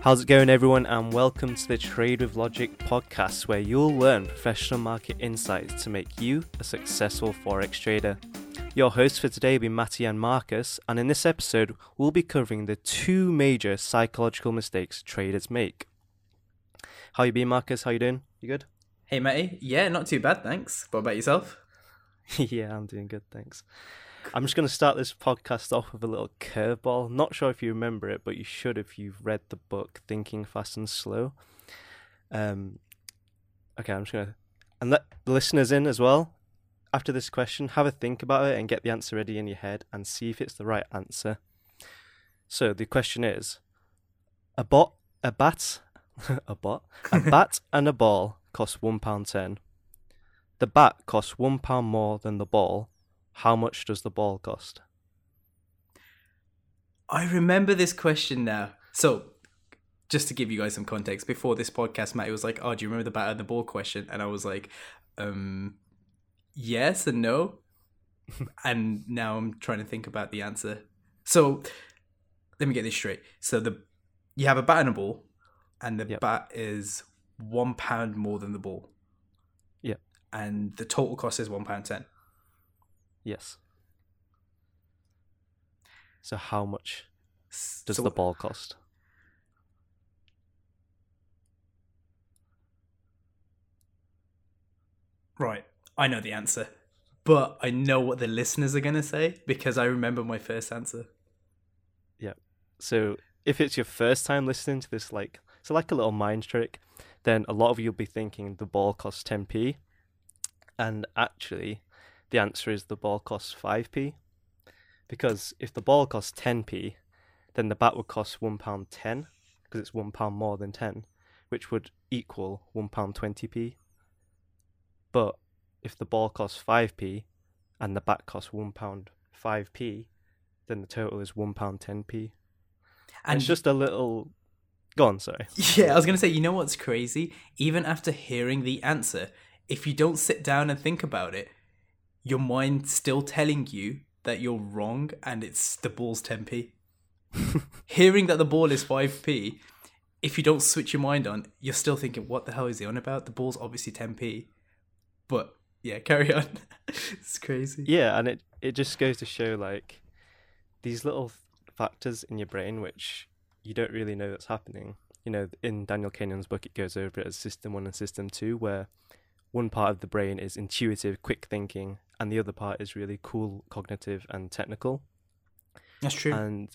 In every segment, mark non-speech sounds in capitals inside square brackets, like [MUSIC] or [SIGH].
How's it going, everyone, and welcome to the Trade with Logic podcast, where you'll learn professional market insights to make you a successful Forex trader. Your hosts for today will be Matty and Marcus, and in this episode, we'll be covering the two major psychological mistakes traders make. How you been, Marcus? How you doing? You good? Hey, Matty. Yeah, not too bad, thanks. What about yourself? [LAUGHS] yeah, I'm doing good, thanks. I'm just going to start this podcast off with a little curveball. Not sure if you remember it, but you should if you've read the book Thinking Fast and Slow. Um, okay, I'm just going to and let the listeners in as well. After this question, have a think about it and get the answer ready in your head and see if it's the right answer. So the question is: a bot, a bat, [LAUGHS] a bot, a [LAUGHS] bat and a ball cost one pound ten. The bat costs one pound more than the ball how much does the ball cost? I remember this question now. So, just to give you guys some context, before this podcast, Matt was like, "Oh, do you remember the bat and the ball question?" And I was like, um, "Yes and no." [LAUGHS] and now I'm trying to think about the answer. So, let me get this straight. So the you have a bat and a ball, and the yep. bat is one pound more than the ball. Yeah. And the total cost is one pound ten. Yes. So how much does so, the ball cost? Right, I know the answer, but I know what the listeners are going to say because I remember my first answer. Yeah. So if it's your first time listening to this, like, so like a little mind trick, then a lot of you will be thinking the ball costs 10p. And actually, the answer is the ball costs 5p. Because if the ball costs 10p, then the bat would cost £1.10 because it's £1 more than 10, which would equal £1.20p. But if the ball costs 5p and the bat costs £1 5p, then the total is £1.10p. And, and it's just a little. Go on, sorry. [LAUGHS] Yeah, I was going to say, you know what's crazy? Even after hearing the answer, if you don't sit down and think about it, your mind still telling you that you're wrong and it's the ball's 10p. [LAUGHS] Hearing that the ball is 5p, if you don't switch your mind on, you're still thinking, what the hell is he on about? The ball's obviously 10p. But yeah, [LAUGHS] carry on. it's crazy. Yeah, and it, it just goes to show like these little factors in your brain which you don't really know that's happening. You know, in Daniel Kahneman's book, it goes over it as system one and system two, where one part of the brain is intuitive, quick thinking, and the other part is really cool, cognitive, and technical. That's true. And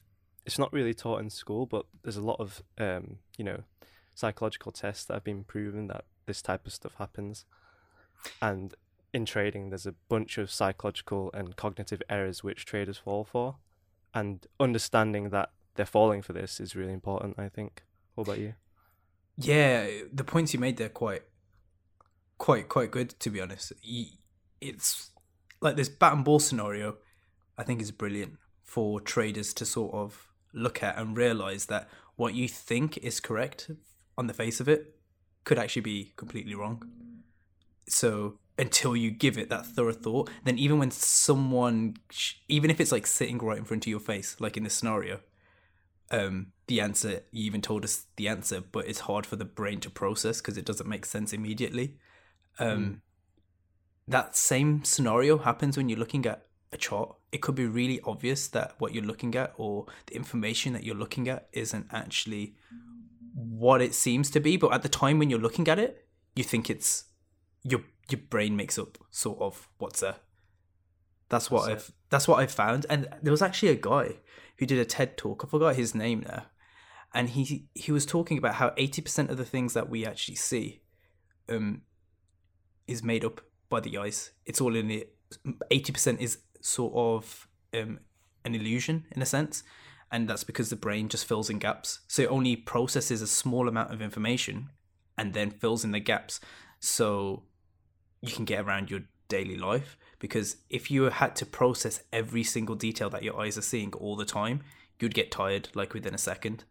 it's not really taught in school, but there's a lot of um, you know psychological tests that have been proven that this type of stuff happens. And in trading, there's a bunch of psychological and cognitive errors which traders fall for, and understanding that they're falling for this is really important. I think. What about you? Yeah, the points you made there quite, quite, quite good. To be honest, it's like this bat and ball scenario, I think is brilliant for traders to sort of look at and realize that what you think is correct on the face of it could actually be completely wrong. So until you give it that thorough thought, then even when someone, even if it's like sitting right in front of your face, like in this scenario, um, the answer you even told us the answer, but it's hard for the brain to process because it doesn't make sense immediately. Um, mm that same scenario happens when you're looking at a chart. It could be really obvious that what you're looking at or the information that you're looking at isn't actually what it seems to be. But at the time when you're looking at it, you think it's your your brain makes up sort of what's there. That's what that's I've it. that's what I've found. And there was actually a guy who did a TED talk. I forgot his name now. And he he was talking about how eighty percent of the things that we actually see um is made up by the eyes. It's all in it. Eighty percent is sort of um, an illusion in a sense, and that's because the brain just fills in gaps. So it only processes a small amount of information and then fills in the gaps, so you can get around your daily life. Because if you had to process every single detail that your eyes are seeing all the time, you'd get tired like within a second.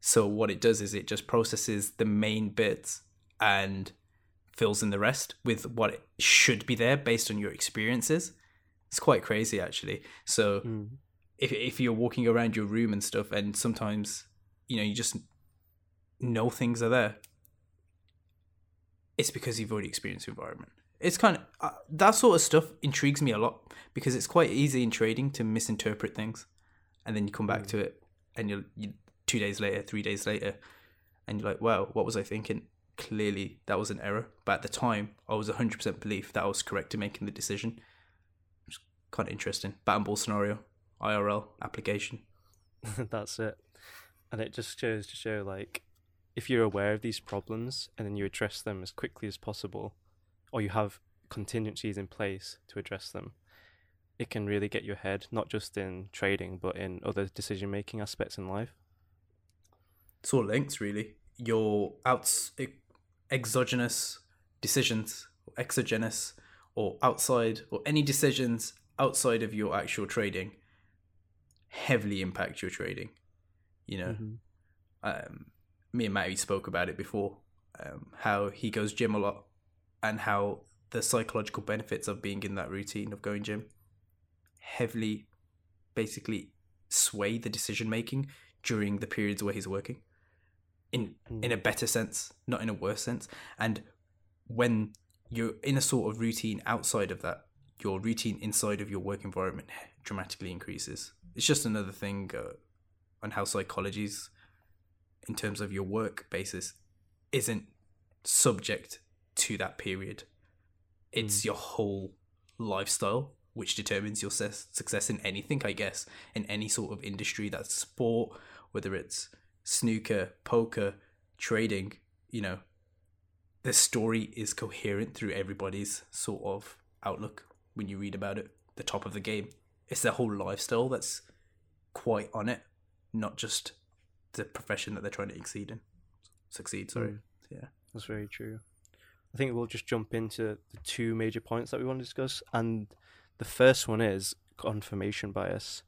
So what it does is it just processes the main bits and fills in the rest with what should be there based on your experiences. It's quite crazy actually. So mm. if if you're walking around your room and stuff and sometimes you know you just know things are there, it's because you've already experienced the environment. It's kind of uh, that sort of stuff intrigues me a lot because it's quite easy in trading to misinterpret things, and then you come back Mm. to it, and you're you, two days later, three days later, and you're like, "Wow, what was I thinking?" Clearly, that was an error. But at the time, I was 100% belief that I was correct in making the decision. It's kind of interesting. Bat and ball scenario, IRL application. [LAUGHS] That's it. And it just shows to show like if you're aware of these problems and then you address them as quickly as possible, or you have contingencies in place to address them, it can really get you ahead, not just in trading, but in other decision making aspects in life. it's all links, really your outs e- exogenous decisions exogenous or outside or any decisions outside of your actual trading heavily impact your trading you know Mhm. um, me and Matty spoke about it before um, how he goes gym a lot and how the psychological benefits of being in that routine of going gym heavily basically sway the decision making during the periods where he's working in in a better sense not in a worse sense. And when you're in a sort of routine outside of that your routine inside of your work environment dramatically increases. It's just another thing uh, on how psychology's in terms of your work basis isn't subject to that period. It's your whole lifestyle which determines your ses- success in anything i guess in any sort of industry that's sport whether it's snooker poker trading you know the story is coherent through everybody's sort of outlook when you read about it the top of the game it's their whole lifestyle that's quite on it not just the profession that they're trying to exceed in succeed sorry Mm. yeah That's very true. I think we'll just jump into the two major points that we want to discuss. And the first one is confirmation bias.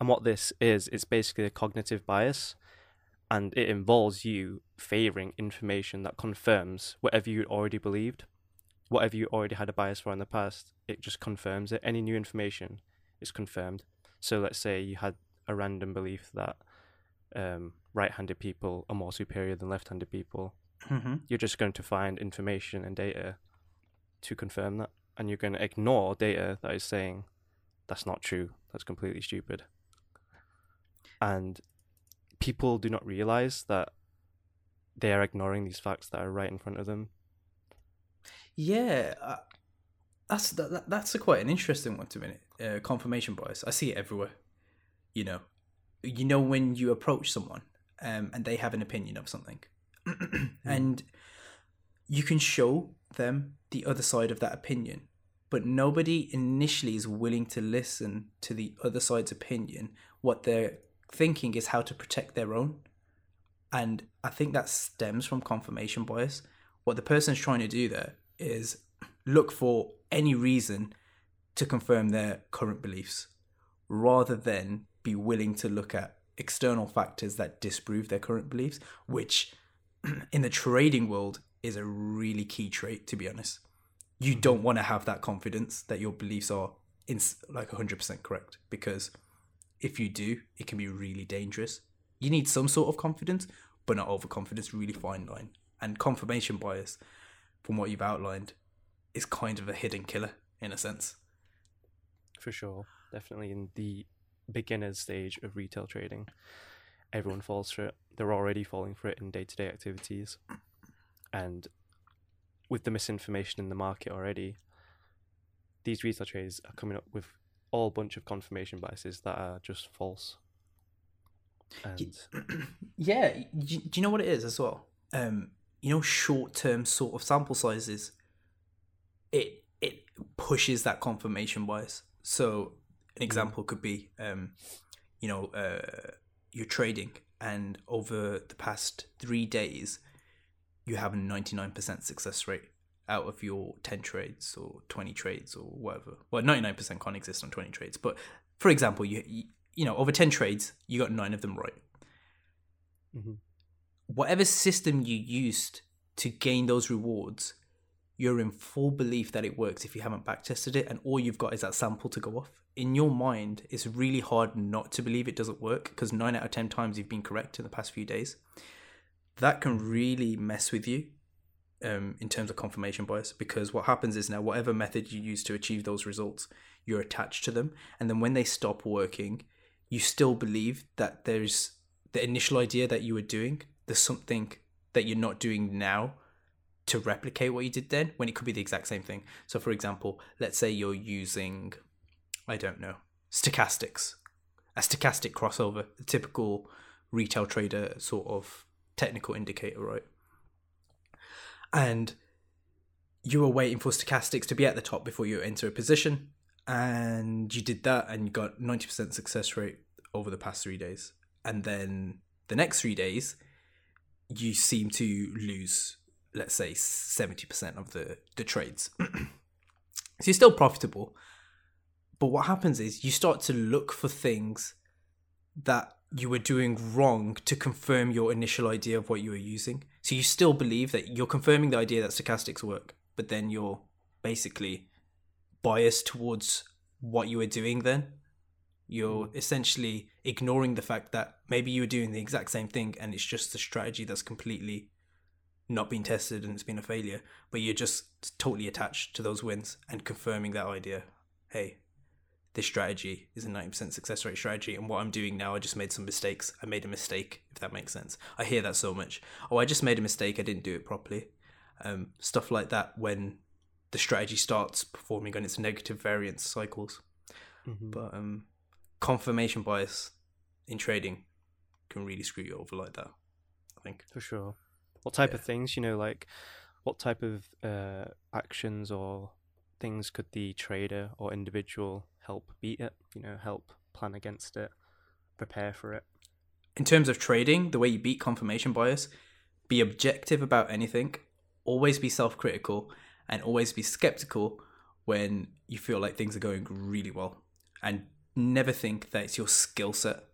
And what this is, it's basically a cognitive bias. And it involves you favoring information that confirms whatever you already believed, whatever you already had a bias for in the past, it just confirms it. Any new information is confirmed. So let's say you had a random belief that um, right handed people are more superior than left handed people mm-hmm. you're just going to find information and data to confirm that. And you're going to ignore data that is saying that's not true, that's completely stupid. And people do not realize that they are ignoring these facts that are right in front of them. Yeah, uh, that's that, that- that's a quite an interesting one to me. Uh, confirmation bias. I see it everywhere. You know, you know when you approach someone um, and they have an opinion of something, [CLEARS THROAT] and you can show them the other side of that opinion, but nobody initially is willing to listen to the other side's opinion. What they're thinking is how to protect their own, and I think that stems from confirmation bias. What the person's trying to do there is look for any reason to confirm their current beliefs rather than be willing to look at external factors that disprove their current beliefs, which [CLEARS THROAT] in the trading world is a really key trait, to be honest. You mm-hmm. don't want to have that confidence that your beliefs are in, like 100% correct because if you do, it can be really dangerous. You need some sort of confidence, but not overconfidence, really fine line. And confirmation bias, from what you've outlined, is kind of a hidden killer in a sense. For sure. Definitely in the beginner stage of retail trading, everyone falls for it. They're already falling for it in day to day activities. And with the misinformation in the market already, these retail traders are coming up with all bunch of confirmation biases that are just false. And [CLEARS THROAT] yeah, do, you know what it is as well? Um, you know, short term sort of sample sizes. It it pushes that confirmation bias. So an example could be, um, you know, uh, you're trading, and over the past three days, you have a ninety nine percent success rate out of your ten trades or twenty trades or whatever. Well, ninety nine percent can't exist on twenty trades, but for example, you you, know over ten trades, you got nine of them right Mhm. whatever system you used to gain those rewards, you're in full belief that it works if you haven't backtested it, and all you've got is that sample to go off. In your mind, it's really hard not to believe it doesn't work because nine out of ten times you've been correct in the past few days. that can really mess with you um, in terms of confirmation bias because what happens is now whatever method you use to achieve those results, you're attached to them, and then when they stop working, you still believe that there's the initial idea that you were doing. There's something that you're not doing now to replicate what you did then when it could be the exact same thing. So, for example, let's say you're using, I don't know, stochastics, a stochastic crossover, a typical retail trader sort of technical indicator, right? And you were waiting for stochastics to be at the top before you enter a position, and you did that, and you got 90% success rate over the past three days. And then the next three days, you seem to lose, let's say, 70% of the, the trades. [CLEARS THROAT] so you're still profitable. But what happens is you start to look for things that you were doing wrong to confirm your initial idea of what you were using. So you still believe that you're confirming the idea that stochastics work, but then you're basically biased towards what you were doing then. You're hmm. essentially ignoring the fact that maybe you were doing the exact same thing and it's just a strategy that's completely not been tested and it's been a failure, but you're just totally attached to those wins and confirming that idea. Hey, this strategy is a 90% success rate strategy and what i'm doing now i just made some mistakes. I made a mistake if that makes sense. I hear that so much. Oh i just made a mistake. I didn't do it properly. Um, stuff like that when the strategy starts performing on its negative variance cycles. Mhm. but um, confirmation bias in trading can really screw you over like that i think. For sure. What type of things, you know, like what type of uh, actions or things could the trader or individual help beat it? You know, help plan against it, prepare for it. in terms of trading, the way you beat confirmation bias, be objective about anything, always be self critical, and always be skeptical when you feel like things are going really well. And never think that it's your skill set.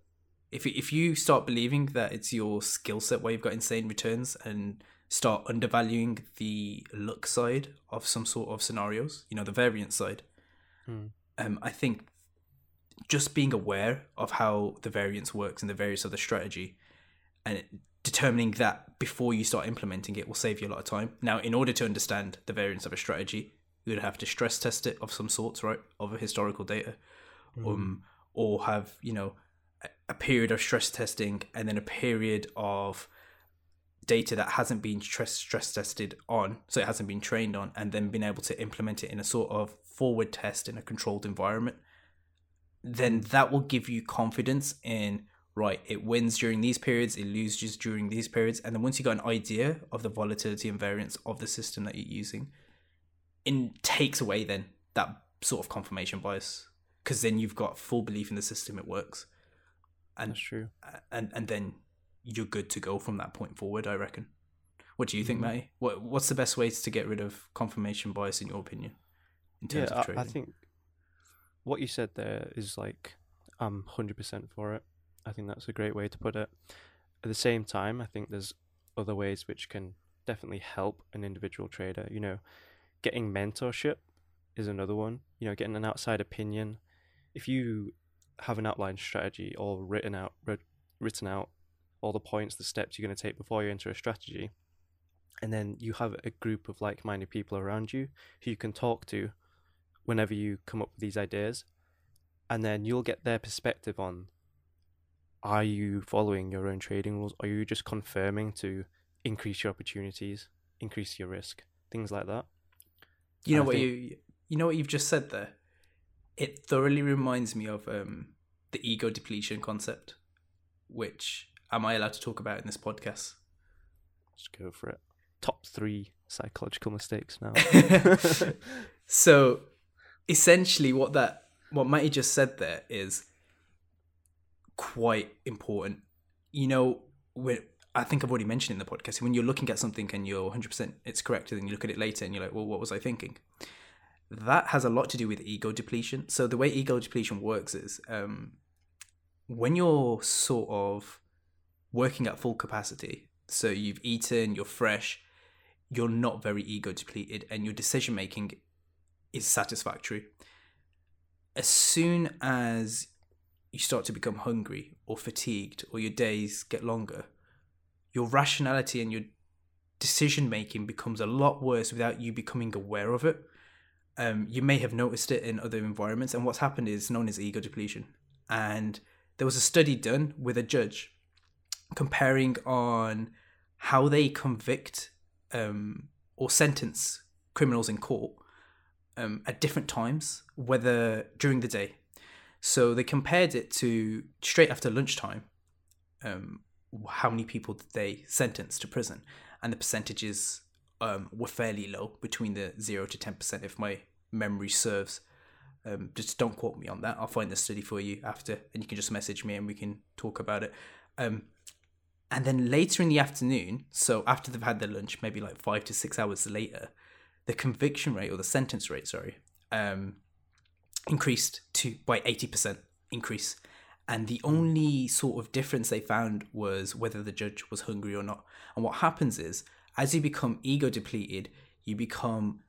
If, if you start believing that it's your skill set where you've got insane returns and start undervaluing the luck side of some sort of scenarios, you know, the variance side, Hmm. um, I think just being aware of how the variance works and the variance of the strategy and determining that before you start implementing it will save you a lot of time. Now, in order to understand the variance of a strategy, you would have to stress test it of some sorts, right? Of a historical data. Um, or have, you know, a period of stress testing and then a period of data that hasn't been stress stress tested on, so it hasn't been trained on, and then been able to implement it in a sort of forward test in a controlled environment, then that will give you confidence in right, it wins during these periods, it loses during these periods, and then once you got an idea of the volatility and variance of the system that you're using, it takes away then that sort of confirmation bias because then you've got full belief in the system it works and That's true. and and then you're good to go from that point forward. I reckon. What do you think, Mhm. Matty? What What's the best ways to get rid of confirmation bias in your opinion? In terms Yeah, of I, trading, I think what you said there is like I'm hundred percent for it. I think that's a great way to put it. At the same time, I think there's other ways which can definitely help an individual trader. You know, getting mentorship is another one. You know, getting an outside opinion. If you have an outline strategy all written out, writ- written out, all the points, the steps you're going to take before you enter a strategy, and then you have a group of like-minded people around you who you can talk to whenever you come up with these ideas, and then you'll get their perspective on are you following your own trading rules? Are you just confirming to increase your opportunities, increase your risk, things like that? you know I what think- you you know what you've just said there. It thoroughly reminds me of um, the ego depletion concept, which am I allowed to talk about in this podcast? Just go for it. Top three psychological mistakes now. [LAUGHS] [LAUGHS] so essentially what that what Matty just said there is quite important. You know, when I think I've already mentioned in the podcast, when you're looking at something and you're 100% it's correct, and then you look at it later and you're like, well, what was I thinking? That has a lot to do with ego depletion. So the way ego depletion works is um, when you're sort of working at full capacity, so you've eaten, you're fresh, you're not very ego depleted, and your decision making is satisfactory. As soon as you start to become hungry or fatigued or your days get longer, your rationality and your decision making becomes a lot worse without you becoming aware of it. Um, you may have noticed it in other environments, and what's happened is known as ego depletion. And there was a study done with a judge comparing on how they convict um, or sentence criminals in court um, at different times, whether during the day. So they compared it to straight after lunchtime, um, how many people did they sentence to prison, and the percentages um, were fairly low, between the zero to ten percent, if my memory serves. Um, just don't quote me on that. I'll find the study for you after, and you can just message me and we can talk about it. Um, and then later in the afternoon, so after they've had their lunch, maybe like five to six hours later, the conviction rate or the sentence rate, sorry, um, increased to by eighty percent increase. And the only sort of difference they found was whether the judge was hungry or not. And what happens is, as you become ego depleted, you become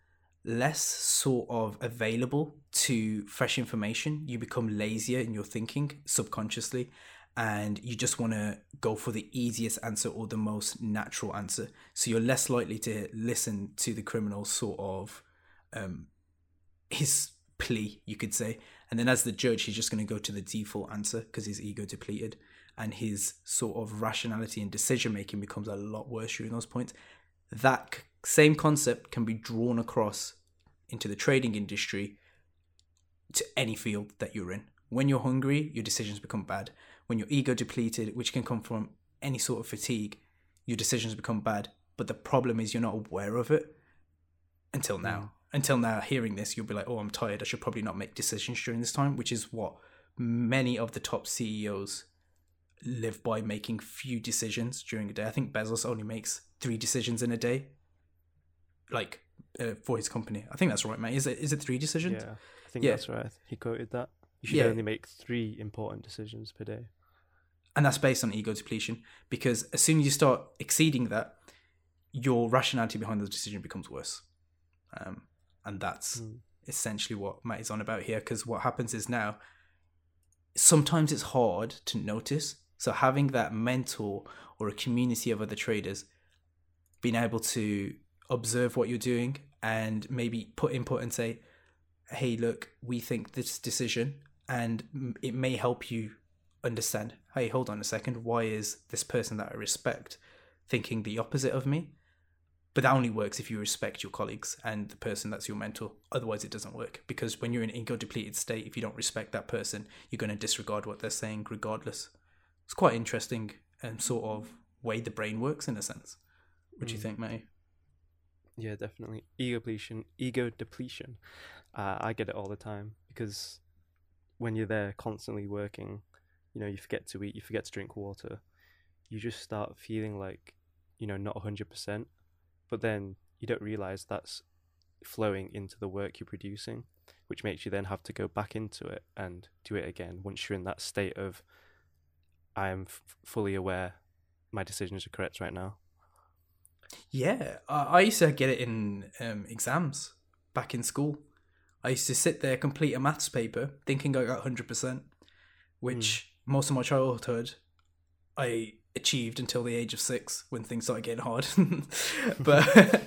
less sort of available to fresh information. You become lazier in your thinking subconsciously, and you just want to go for the easiest answer or the most natural answer. So you're less likely to listen to the criminal sort of um, his plea, you could say. And then as the judge, he's just going to go to the default answer because his ego depleted and his sort of rationality and decision making becomes a lot worse during those points. That same concept can be drawn across into the trading industry to any field that you're in. When you're hungry, your decisions become bad. When you're ego depleted, which can come from any sort of fatigue, your decisions become bad. But the problem is you're not aware of it until now. Until now, hearing this, you'll be like, oh, I'm tired. I should probably not make decisions during this time, which is what many of the top CEOs live by making few decisions during a day. I think Bezos only makes three decisions in a day, like uh, for his company. I think that's right, mate. Is it is it three decisions? Yeah, I think Yeah. that's right. He quoted that. You should Yeah. only make three important decisions per day. And that's based on ego depletion because as soon as you start exceeding that, your rationality behind the decision becomes worse. Um, and that's Mm. essentially what Matt is on about here. Because what happens is now, sometimes it's hard to notice. So having that mentor or a community of other traders, being able to observe what you're doing and maybe put input and say, "Hey, look, we think this decision," and it may help you understand. Hey, hold on a second. Why is this person that I respect thinking the opposite of me? But that only works if you respect your colleagues and the person that's your mentor. Otherwise, it doesn't work because when you're in an ego depleted state, if you don't respect that person, you're going to disregard what they're saying regardless. It's quite interesting and sort of way the brain works in a sense. What do you Mm. think, Matty? Yeah, definitely. Ego depletion. Ego depletion. Uh, I get it all the time because when you're there constantly working, you know, you forget to eat, you forget to drink water. You just start feeling like, you know, not hundred percent. But then you don't realize that's flowing into the work you're producing, which makes you then have to go back into it and do it again once you're in that state of, I am f- fully aware my decisions are correct right now. Yeah, I, I used to get it in um, exams back in school. I used to sit there, complete a maths paper, thinking I got 100%, which most of my childhood I achieved until the age of six when things started getting hard. [LAUGHS] but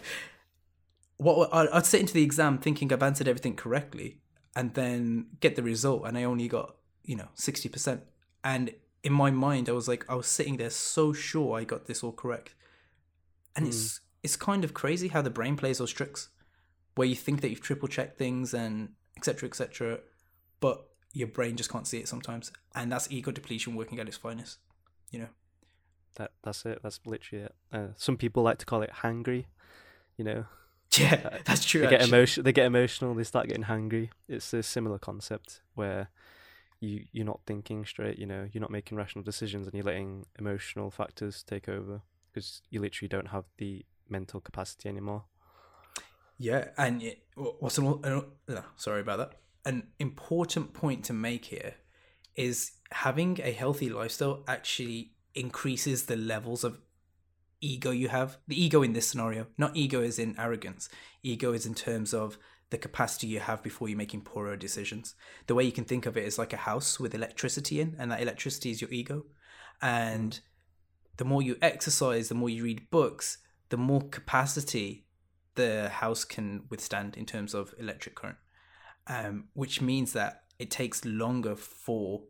[LAUGHS] what I'd sit into the exam thinking I've answered everything correctly and then get the result, and I only got, you know, 60%. And in my mind, I was like, I was sitting there so sure I got this all correct and it's hmm. it's kind of crazy how the brain plays those tricks where you think that you've triple checked things and etc etc but your brain just can't see it sometimes and that's ego depletion working at its finest you know That that's it. That's literally it. Uh, some people like to call it hangry. You know, [LAUGHS] yeah Uh, that's true they get emotion. They get emotional. They start getting hangry. It's a similar concept where you you're not thinking straight. You know, you're not making rational decisions, and you're letting emotional factors take over because you literally don't have the mental capacity anymore. yeah and it, what's an, uh, sorry about that an important point to make here is having a healthy lifestyle actually increases the levels of ego you have. The ego in this scenario, not ego is in arrogance. Ego is in terms of the capacity you have before you're making poorer decisions. The way you can think of it is like a house with electricity in, and that electricity is your ego. And the more you exercise, the more you read books, the more capacity the house can withstand in terms of electric current, um, which means that it takes longer for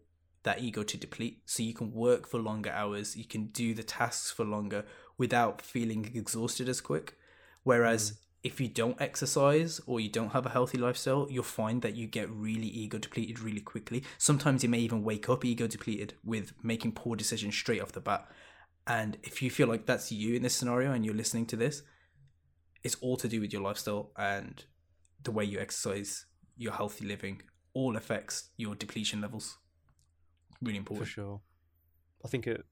that ego to deplete. So you can work for longer hours, you can do the tasks for longer without feeling exhausted as quick. Whereas mm. if you don't exercise or you don't have a healthy lifestyle, you'll find that you get really ego depleted really quickly. Sometimes you may even wake up ego depleted with making poor decisions straight off the bat. And if you feel like that's you in this scenario and you're listening to this, it's all to do with your lifestyle and the way you exercise, your healthy living, all affects your depletion levels. Really important. For sure. I think it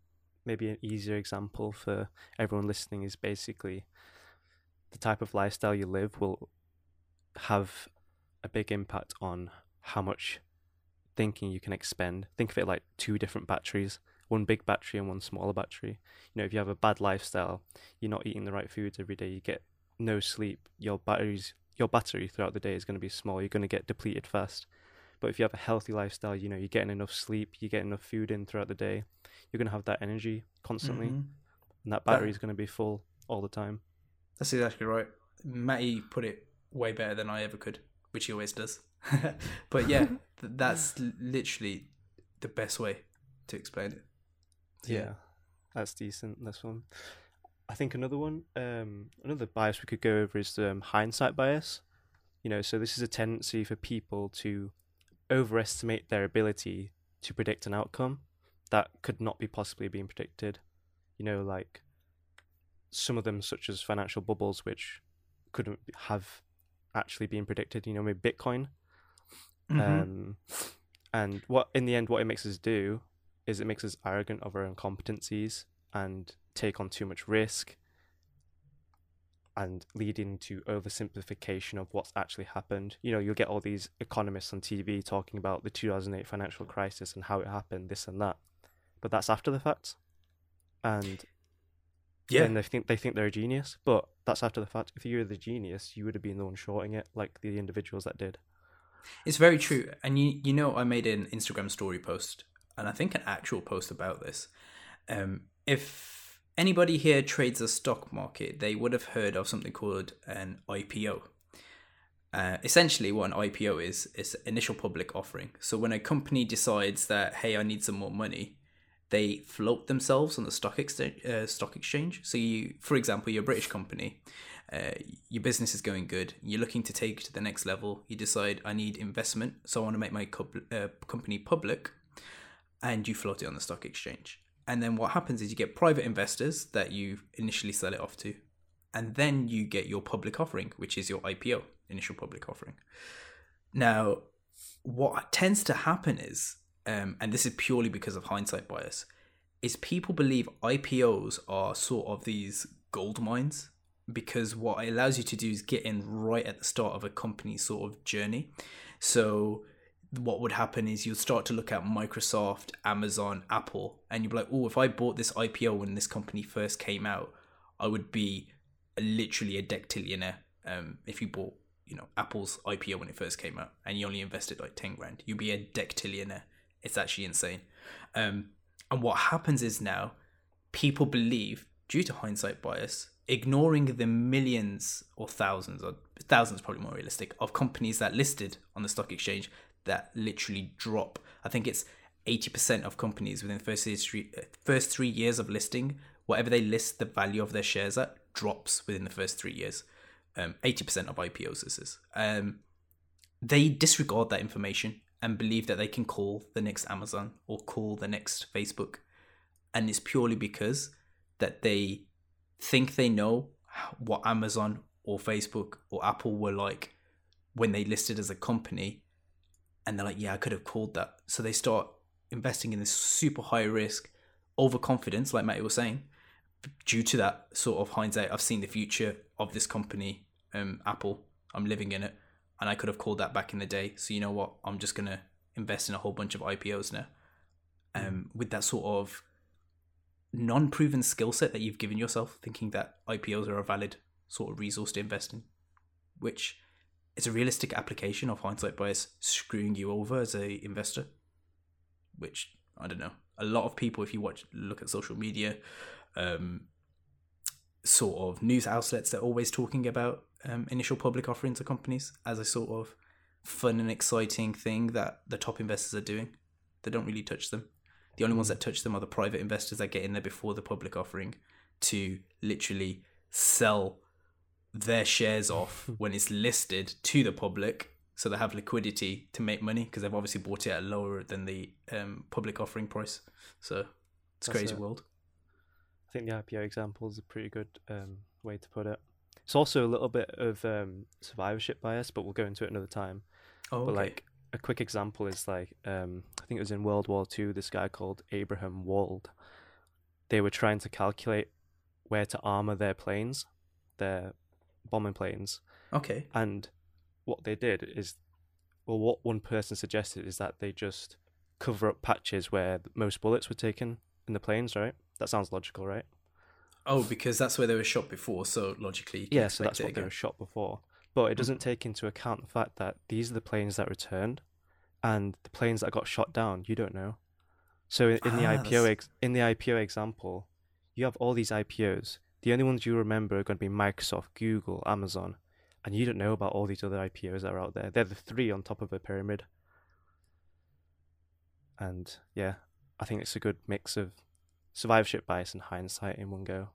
maybe an easier example for everyone listening is basically the type of lifestyle you live will have a big impact on how much thinking you can expend. Think of it like two different batteries, one big battery and one smaller battery. You know, if you have a bad lifestyle, you're not eating the right foods every day, you get no sleep, your batteries your battery throughout the day is going to be small. You're going to get depleted fast. But if you have a healthy lifestyle, you know, you're getting enough sleep, you get enough food in throughout the day, you're going to have that energy constantly. Mm-hmm. And that battery is going to be full all the time. That's exactly right. Matty put it way better than I ever could, which he always does. [LAUGHS] but yeah, [LAUGHS] that's literally the best way to explain it. Yeah. yeah. that's decent. This one. I think another one, um, another bias we could go over is um, hindsight bias. You know, so this is a tendency for people to overestimate their ability to predict an outcome that could not be possibly being predicted. You know, like some of them, such as financial bubbles, which couldn't have actually been predicted. You know, maybe Bitcoin. Mm-hmm. Um, and what in the end, what it makes us do is it makes us arrogant of our own competencies and take on too much risk and leading to oversimplification of what's actually happened. You know, you'll get all these economists on TV talking about the 2008 financial crisis and how it happened, this and that, but that's after the fact, and yeah, and they think they think they're a genius, but that's after the fact. If you were the genius, you would have been the one shorting it, like the individuals that did. It's very true, and you you know I made an Instagram story post, and I think an actual post about this. Um, if anybody here trades the stock market, they would have heard of something called an IPO. Uh, essentially, what an IPO is is initial public offering. So when a company decides that hey, I need some more money, they float themselves on the stock exchange. Uh, stock exchange. So you, for example, you're a British company. Uh, your business is going good. You're looking to take to the next level. You decide I need investment, so I want to make my co- uh, company public, and you float it on the stock exchange. And then what happens is you get private investors that you initially sell it off to. And then you get your public offering, which is your IPO, initial public offering. Now, what tends to happen is, um, and this is purely because of hindsight bias, is people believe IPOs are sort of these gold mines because what it allows you to do is get in right at the start of a company's sort of journey. So what would happen is you'll start to look at Microsoft, Amazon, Apple, and you'll be like, oh, if I bought this IPO when this company first came out, I would be literally a dectillionaire. Um, if you bought, you know, Apple's IPO when it first came out and you only invested like 10 grand, you'd be a dectillionaire. It's actually insane. Um, and what happens is now people believe, due to hindsight bias, ignoring the millions or thousands, or thousands probably more realistic, of companies that listed on the stock exchange that literally drop. I think it's 80% of companies within the first three, first three years of listing, whatever they list the value of their shares at drops within the first three years. Um, 80% of IPOs this is. Um, they disregard that information and believe that they can call the next Amazon or call the next Facebook. And it's purely because that they think they know what Amazon or Facebook or Apple were like when they listed as a company and they're like, yeah, I could have called that. So they start investing in this super high risk overconfidence, like Matty was saying, due to that sort of hindsight. I've seen the future of this company, um, Apple. I'm living in it, and I could have called that back in the day. So you know what? I'm just gonna invest in a whole bunch of IPOs now. Um, with that sort of non-proven skill set that you've given yourself, thinking that IPOs are a valid sort of resource to invest in, which it's a realistic application of hindsight bias screwing you over as a investor which i don't know a lot of people if you watch look at social media um, sort of news outlets that are always talking about um, initial public offerings of companies as a sort of fun and exciting thing that the top investors are doing. They don't really touch them. The only ones that touch them are the private investors that get in there before the public offering to literally sell their shares off [LAUGHS] when it's listed to the public so they have liquidity to make money because they've obviously bought it at lower than the um, public offering price. So it's That's crazy it. world. I think the IPO example is a pretty good um, way to put it. It's also a little bit of um, survivorship bias, but we'll go into it another time. Oh, But okay. like a quick example is like um, I think it was in World War Two. This guy called Abraham Wald. They were trying to calculate where to armor their planes, their bombing planes, okay. and what they did is, well, what one person suggested is that they just cover up patches where most bullets were taken in the planes. Right? That sounds logical, right? Oh, because that's where they were shot before, so logically, Yeah, so that's what they were shot before. But it doesn't take into account the fact that these are the planes that returned, and the planes that got shot down. You don't know. So in, in the Ah, IPO ex- in the IPO example, you have all these IPOs. The only ones you remember are going to be Microsoft, Google, Amazon, and you don't know about all these other IPOs that are out there. They're the three on top of a pyramid. And yeah, I think it's a good mix of survivorship bias and hindsight in one go.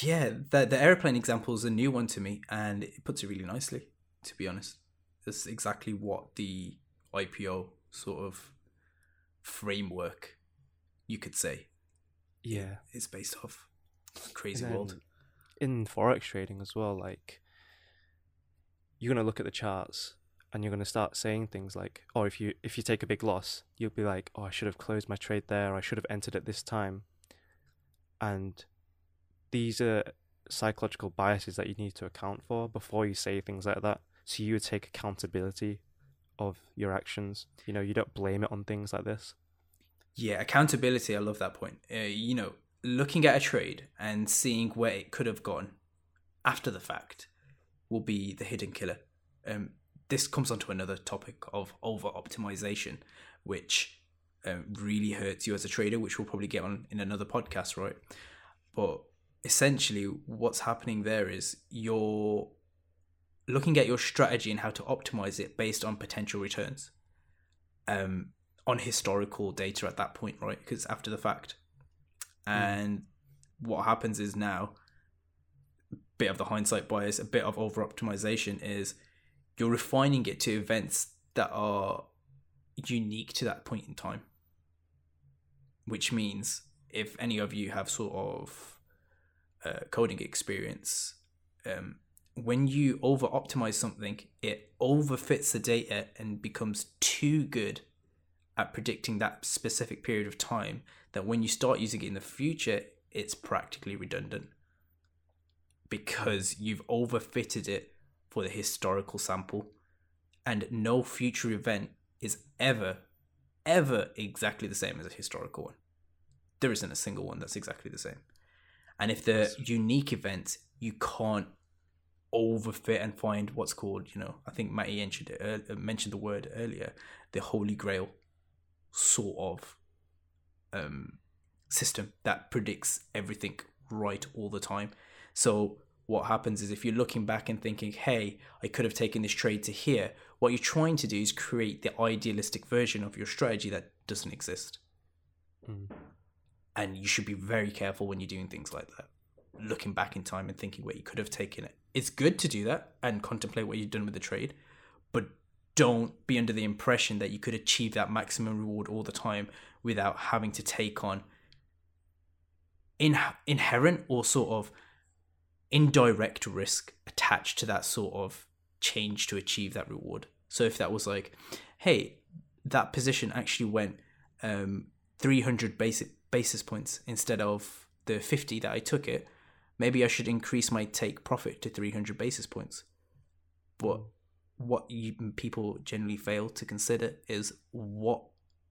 Yeah, the the airplane example is a new one to me, and it puts it really nicely. To be honest, that's exactly what the IPO sort of framework you could say Yeah. is based off. Crazy world. In forex trading as well, like you're gonna look at the charts and you're gonna start saying things like, "Oh, if you if you take a big loss, you'll be like, oh, I should have closed my trade there. Or I should have entered at this time." And these are psychological biases that you need to account for before you say things like that. So you would take accountability of your actions. You know, you don't blame it on things like this. Yeah, accountability. I love that point. Uh, you know, looking at a trade and seeing where it could have gone after the fact will be the hidden killer. Um, this comes onto another topic of over optimization, which um, really hurts you as a trader, which we'll probably get on in another podcast, right? But essentially, what's happening there is you're looking at your strategy and how to optimize it based on potential returns. Um, on historical data at that point, right? Because after the fact, and what happens is now, a bit of the hindsight bias, a bit of over optimization is you're refining it to events that are unique to that point in time. Which means if any of you have sort of uh, coding experience, um, when you over optimize something, it overfits the data and becomes too good at predicting that specific period of time that when you start using it in the future, it's practically redundant because you've overfitted it for the historical sample, and no future event is ever, ever exactly the same as a historical one. There isn't a single one that's exactly the same. And if the unique event, you can't overfit and find what's called, you know, I think Matty mentioned, it, uh, mentioned the word earlier, the holy grail sort of um, system that predicts everything right all the time. So what happens is if you're looking back and thinking, hey, I could have taken this trade to here, what you're trying to do is create the idealistic version of your strategy that doesn't exist. Mm. And you should be very careful when you're doing things like that. Looking back in time and thinking where you could have taken it. It's good to do that and contemplate what you've done with the trade, but don't be under the impression that you could achieve that maximum reward all the time without having to take on in, inherent or sort of indirect risk attached to that sort of change to achieve that reward. So if that was like, hey, that position actually went um, 300 basic basis points instead of the 50 that I took it, maybe I should increase my take profit to 300 basis points. But what you, people generally fail to consider is what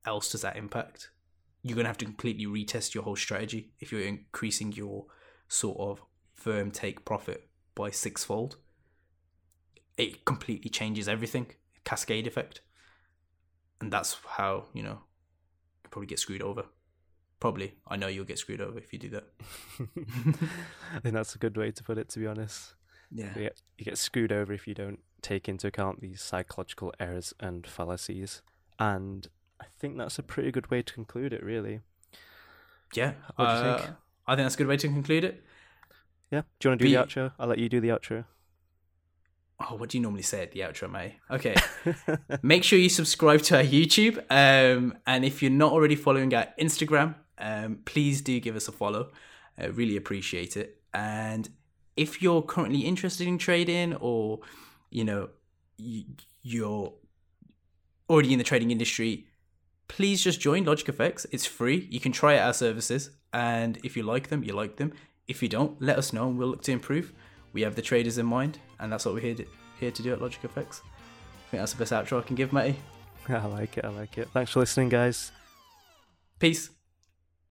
else does that impact? You're going to have to completely retest your whole strategy if you're increasing your sort of firm take profit by sixfold. It completely changes everything, cascade effect. And that's how, you know, you probably get screwed over. probably. I know you'll get screwed over if you do that. [LAUGHS] I think that's a good way to put it, to be honest. Yeah. You get, you get screwed over if you don't take into account these psychological errors and fallacies. And I think that's a pretty good way to conclude it, really. Yeah. What do you uh, think? I think that's a good way to conclude it. Yeah. Do you want to do the outro? I'll let you do the outro. Oh, what do you normally say at the outro, May? Okay. [LAUGHS] Make sure you subscribe to our YouTube. Um, and if you're not already following our Instagram, um, please do give us a follow. I really appreciate it. And if you're currently interested in trading or, you know, you're already in the trading industry, please just join LogikFX. It's free. You can try out our services. And if you like them, you like them. If you don't, let us know and we'll look to improve. We have the traders in mind, and that's what we're here to, here to do at LogikFX. I think that's the best outro I can give, Matty. [LAUGHS] I like it. I like it. Thanks for listening, guys. Peace.